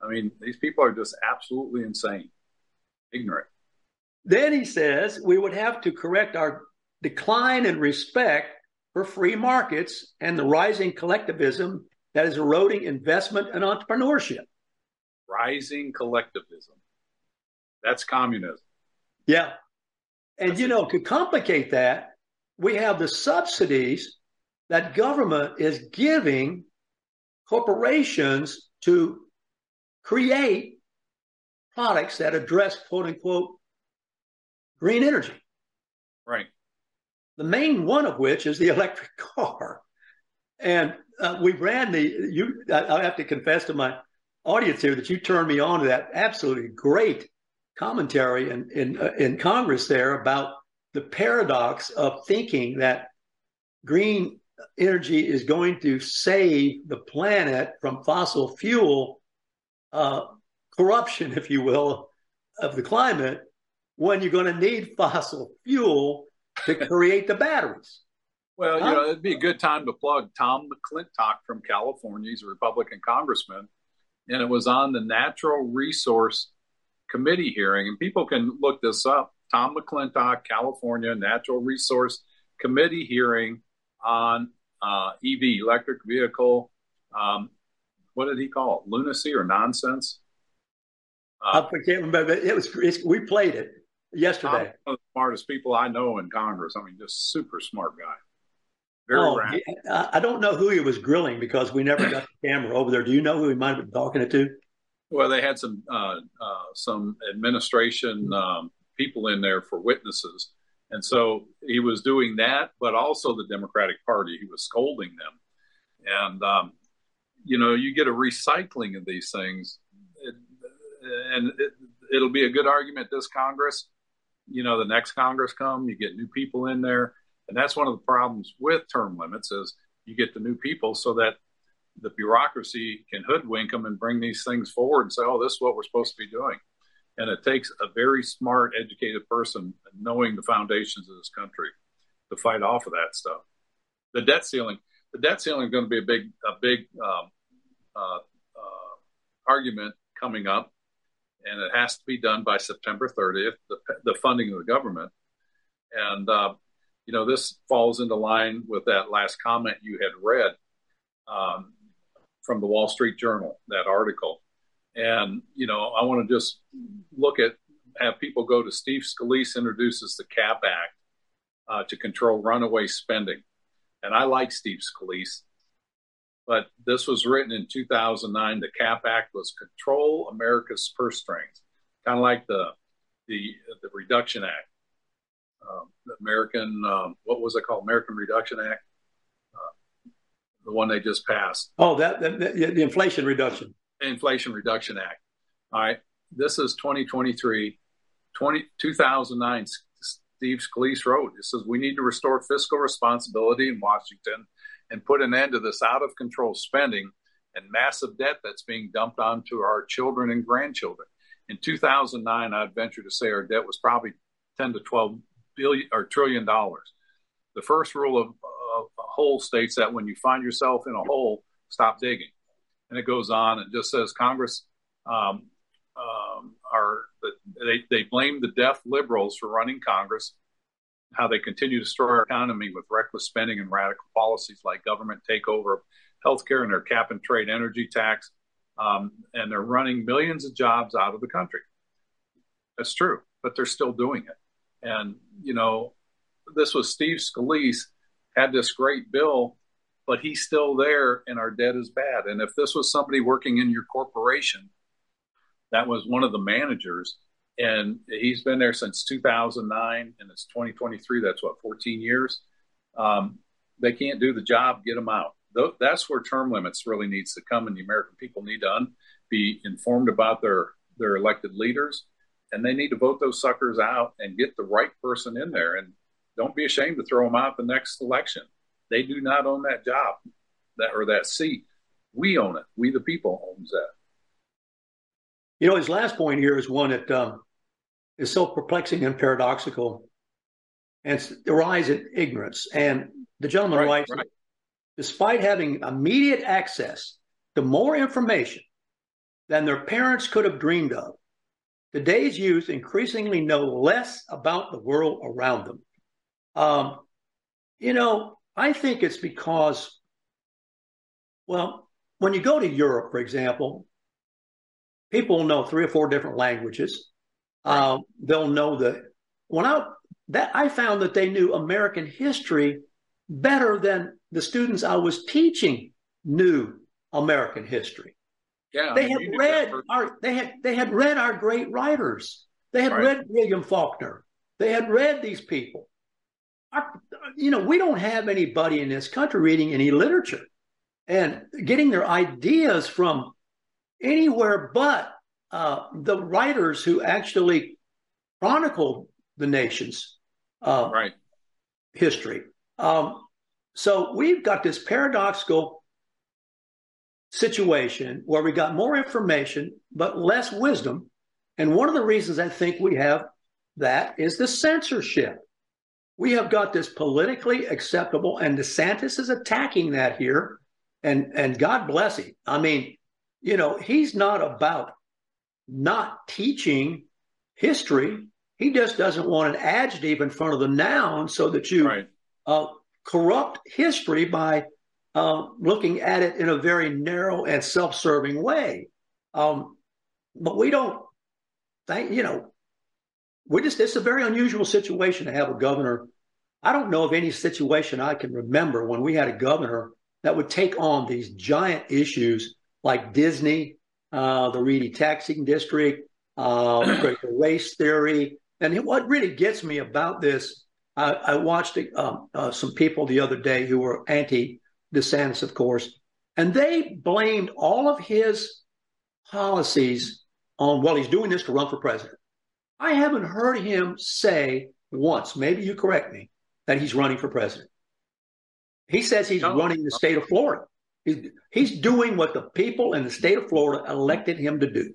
I mean, these people are just absolutely insane, ignorant. Then he says we would have to correct our decline in respect for free markets and the rising collectivism that is eroding investment and entrepreneurship. Rising collectivism. That's communism. Yeah. And, That's you know, to complicate that, we have the subsidies that government is giving corporations to create products that address quote unquote green energy. Right. The main one of which is the electric car. And uh, we ran the, you, I have to confess to my audience here that you turned me on to that absolutely great commentary in, in, uh, in Congress there about the paradox of thinking that green energy is going to save the planet from fossil fuel uh, corruption, if you will, of the climate when you're going to need fossil fuel to create the batteries. Well, huh? you know, it'd be a good time to plug Tom McClintock from California. He's a Republican congressman, and it was on the Natural Resource Committee hearing, and people can look this up. Tom McClintock, California Natural Resource Committee hearing on uh, EV, electric vehicle. Um, what did he call it? Lunacy or nonsense? Uh, I can't remember. It was we played it yesterday. One of the smartest people I know in Congress. I mean, just super smart guy. Very oh. I don't know who he was grilling because we never got the camera over there. Do you know who he might have been talking to? Well, they had some uh, uh, some administration um, people in there for witnesses, and so he was doing that, but also the Democratic Party. He was scolding them, and um, you know, you get a recycling of these things, it, and it, it'll be a good argument this Congress. You know, the next Congress come, you get new people in there, and that's one of the problems with term limits is you get the new people so that the bureaucracy can hoodwink them and bring these things forward and say, "Oh, this is what we're supposed to be doing." And it takes a very smart, educated person knowing the foundations of this country to fight off of that stuff. The debt ceiling, the debt ceiling is going to be a big, a big um, uh, uh, argument coming up, and it has to be done by September 30th. The, the funding of the government, and uh, you know this falls into line with that last comment you had read um, from the Wall Street Journal, that article. And you know, I want to just look at have people go to Steve Scalise introduces the CAP Act uh, to control runaway spending, and I like Steve Scalise but this was written in 2009. The CAP Act was control America's purse strings, kind of like the the the Reduction Act, um, the American um, what was it called? American Reduction Act, uh, the one they just passed. Oh, that, that, that the Inflation Reduction. Inflation Reduction Act. All right, this is 2023, 20, 2009. Steve Scalise wrote. It says we need to restore fiscal responsibility in Washington and put an end to this out of control spending and massive debt that's being dumped onto our children and grandchildren. In 2009, I'd venture to say our debt was probably 10 to 12 billion or trillion dollars. The first rule of, a hole states that when you find yourself in a hole, stop digging. And it goes on and just says Congress um, um, are they, they blame the deaf liberals for running Congress how they continue to destroy our economy with reckless spending and radical policies like government takeover of healthcare and their cap and trade energy tax. Um, and they're running millions of jobs out of the country. That's true, but they're still doing it. And, you know, this was Steve Scalise had this great bill, but he's still there and our debt is bad. And if this was somebody working in your corporation, that was one of the managers, and he's been there since 2009 and it's 2023 that's what 14 years. Um, they can't do the job get them out. That's where term limits really needs to come and the american people need to un- be informed about their their elected leaders. And they need to vote those suckers out and get the right person in there. And don't be ashamed to throw them out the next election. They do not own that job that or that seat. We own it. We the people owns that. You know, his last point here is one that um, is so perplexing and paradoxical, and rise in ignorance. And the gentleman right, writes, right. despite having immediate access to more information than their parents could have dreamed of, today's youth increasingly know less about the world around them. Um, you know, I think it's because, well, when you go to Europe, for example, people know three or four different languages. Um, they'll know that when I that I found that they knew American history better than the students I was teaching knew American history. Yeah, they had read our they had they had read our great writers. They had right. read William Faulkner. They had read these people. Our, you know, we don't have anybody in this country reading any literature and getting their ideas from anywhere but uh, the writers who actually chronicled the nation's uh, right. history. Um, so we've got this paradoxical situation where we got more information but less wisdom. And one of the reasons I think we have that is the censorship. We have got this politically acceptable, and DeSantis is attacking that here. And and God bless him. I mean, you know, he's not about not teaching history. He just doesn't want an adjective in front of the noun so that you right. uh, corrupt history by uh, looking at it in a very narrow and self-serving way. Um, but we don't think, you know, we just, it's a very unusual situation to have a governor. I don't know of any situation I can remember when we had a governor that would take on these giant issues like Disney, uh, the Reedy taxing district, uh, race theory. And what really gets me about this, I, I watched uh, uh, some people the other day who were anti DeSantis, of course, and they blamed all of his policies on, well, he's doing this to run for president. I haven't heard him say once, maybe you correct me, that he's running for president. He says he's no. running the state of Florida. He's, doing what the people in the state of Florida elected him to do.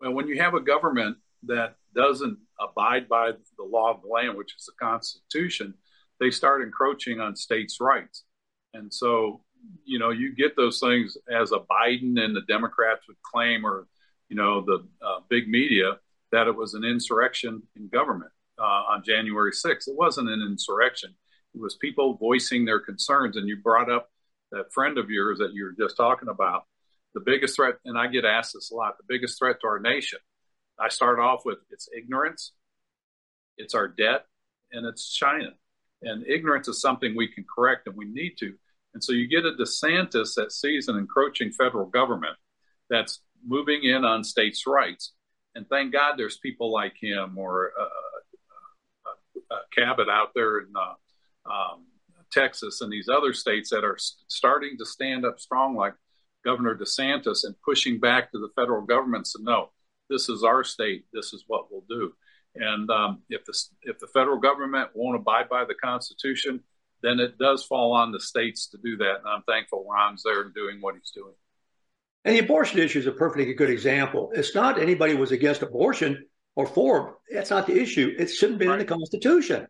Well, when you have a government that doesn't abide by the law of the land, which is the Constitution, they start encroaching on states' rights. And so, you know, you get those things as a Biden and the Democrats would claim, or, you know, the uh, big media, that it was an insurrection in government uh, on January 6th. It wasn't an insurrection, it was people voicing their concerns. And you brought up that friend of yours that you were just talking about. The biggest threat, and I get asked this a lot, the biggest threat to our nation. I start off with it's ignorance, it's our debt, and it's China. And ignorance is something we can correct and we need to. And so you get a DeSantis that sees an encroaching federal government that's moving in on states' rights. And thank God there's people like him or uh, uh, uh, Abbott out there in uh, um, Texas and these other states that are starting to stand up strong, like Governor DeSantis, and pushing back to the federal government to no, this is our state, this is what we'll do. And um, if the if the federal government won't abide by the Constitution, then it does fall on the states to do that. And I'm thankful Ron's there and doing what he's doing. And the abortion issue is a perfectly good example. It's not anybody was against abortion or for. That's not the issue. It shouldn't be right. in the Constitution.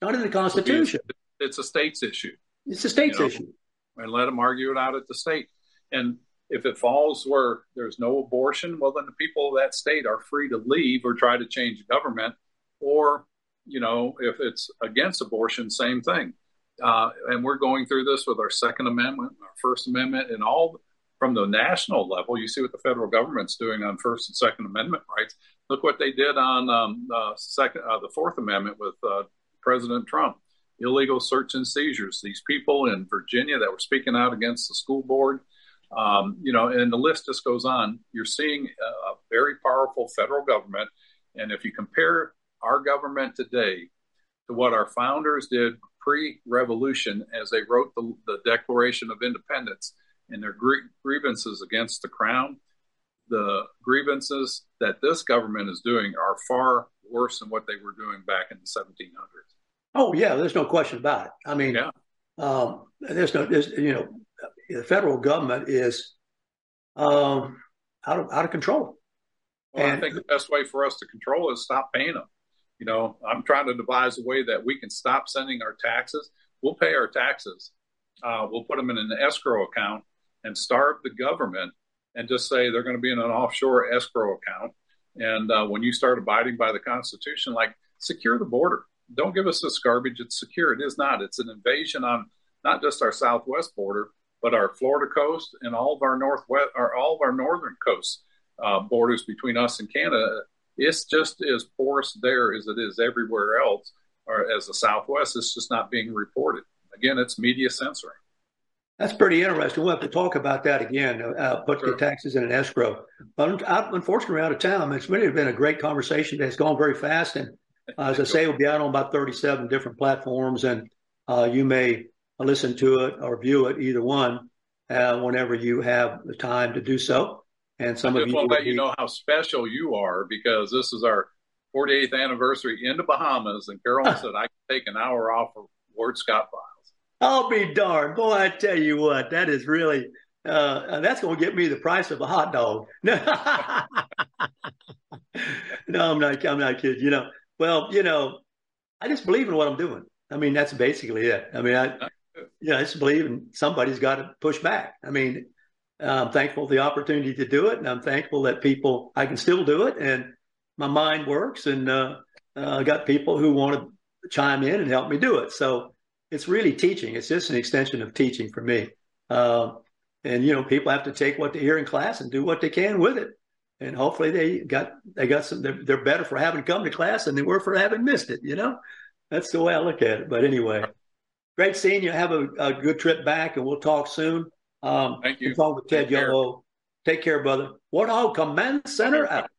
Not in the Constitution. It's a state's issue. It's a state's you know, issue. And let them argue it out at the state. And if it falls where there's no abortion, well, then the people of that state are free to leave or try to change government. Or, you know, if it's against abortion, same thing. Uh, and we're going through this with our Second Amendment, our First Amendment, and all from the national level. You see what the federal government's doing on First and Second Amendment rights. Look what they did on um, uh, second, uh, the Fourth Amendment with uh, President Trump. Illegal search and seizures. These people in Virginia that were speaking out against the school board, um, you know, and the list just goes on. You're seeing a very powerful federal government, and if you compare our government today to what our founders did pre-revolution, as they wrote the, the Declaration of Independence and their gr- grievances against the crown, the grievances that this government is doing are far worse than what they were doing back in the 1700s. Oh yeah, there's no question about it. I mean, yeah. um, there's no, there's you know, the federal government is um, out of out of control. Well, and, I think the best way for us to control is stop paying them. You know, I'm trying to devise a way that we can stop sending our taxes. We'll pay our taxes. Uh, we'll put them in an escrow account and starve the government and just say they're going to be in an offshore escrow account. And uh, when you start abiding by the Constitution, like secure the border. Don't give us this garbage. It's secure. It is not. It's an invasion on not just our southwest border, but our Florida coast and all of our northwest, or all of our northern coast uh, borders between us and Canada. It's just as porous there as it is everywhere else, or as the Southwest. It's just not being reported. Again, it's media censoring. That's pretty interesting. We'll have to talk about that again. Uh, put sure. the taxes in an escrow. But I'm, unfortunately, out of town. It's really been a great conversation. It's gone very fast, and uh, as I say, we'll be out on about 37 different platforms, and uh, you may listen to it or view it, either one, uh, whenever you have the time to do so. And some I just of you want to let be... you know how special you are because this is our 48th anniversary in the Bahamas, and Carolyn said I can take an hour off of Ward Scott Files. I'll be darned, boy! I tell you what, that is really uh, that's going to get me the price of a hot dog. no, I'm not. I'm not kidding. You know, well, you know, I just believe in what I'm doing. I mean, that's basically it. I mean, I, you know, I just believe in somebody's got to push back. I mean, I'm thankful for the opportunity to do it, and I'm thankful that people I can still do it, and my mind works, and uh, uh, I got people who want to chime in and help me do it. So it's really teaching. It's just an extension of teaching for me. Uh, and you know, people have to take what they hear in class and do what they can with it. And hopefully, they got they got some. They're, they're better for having come to class than they were for having missed it. You know. That's the way I look at it. But anyway, great seeing you. Have a, a good trip back, and we'll talk soon. Um, Thank you. Talk with Ted Take care. Yoho. Take care, brother. Warthog Command Center out.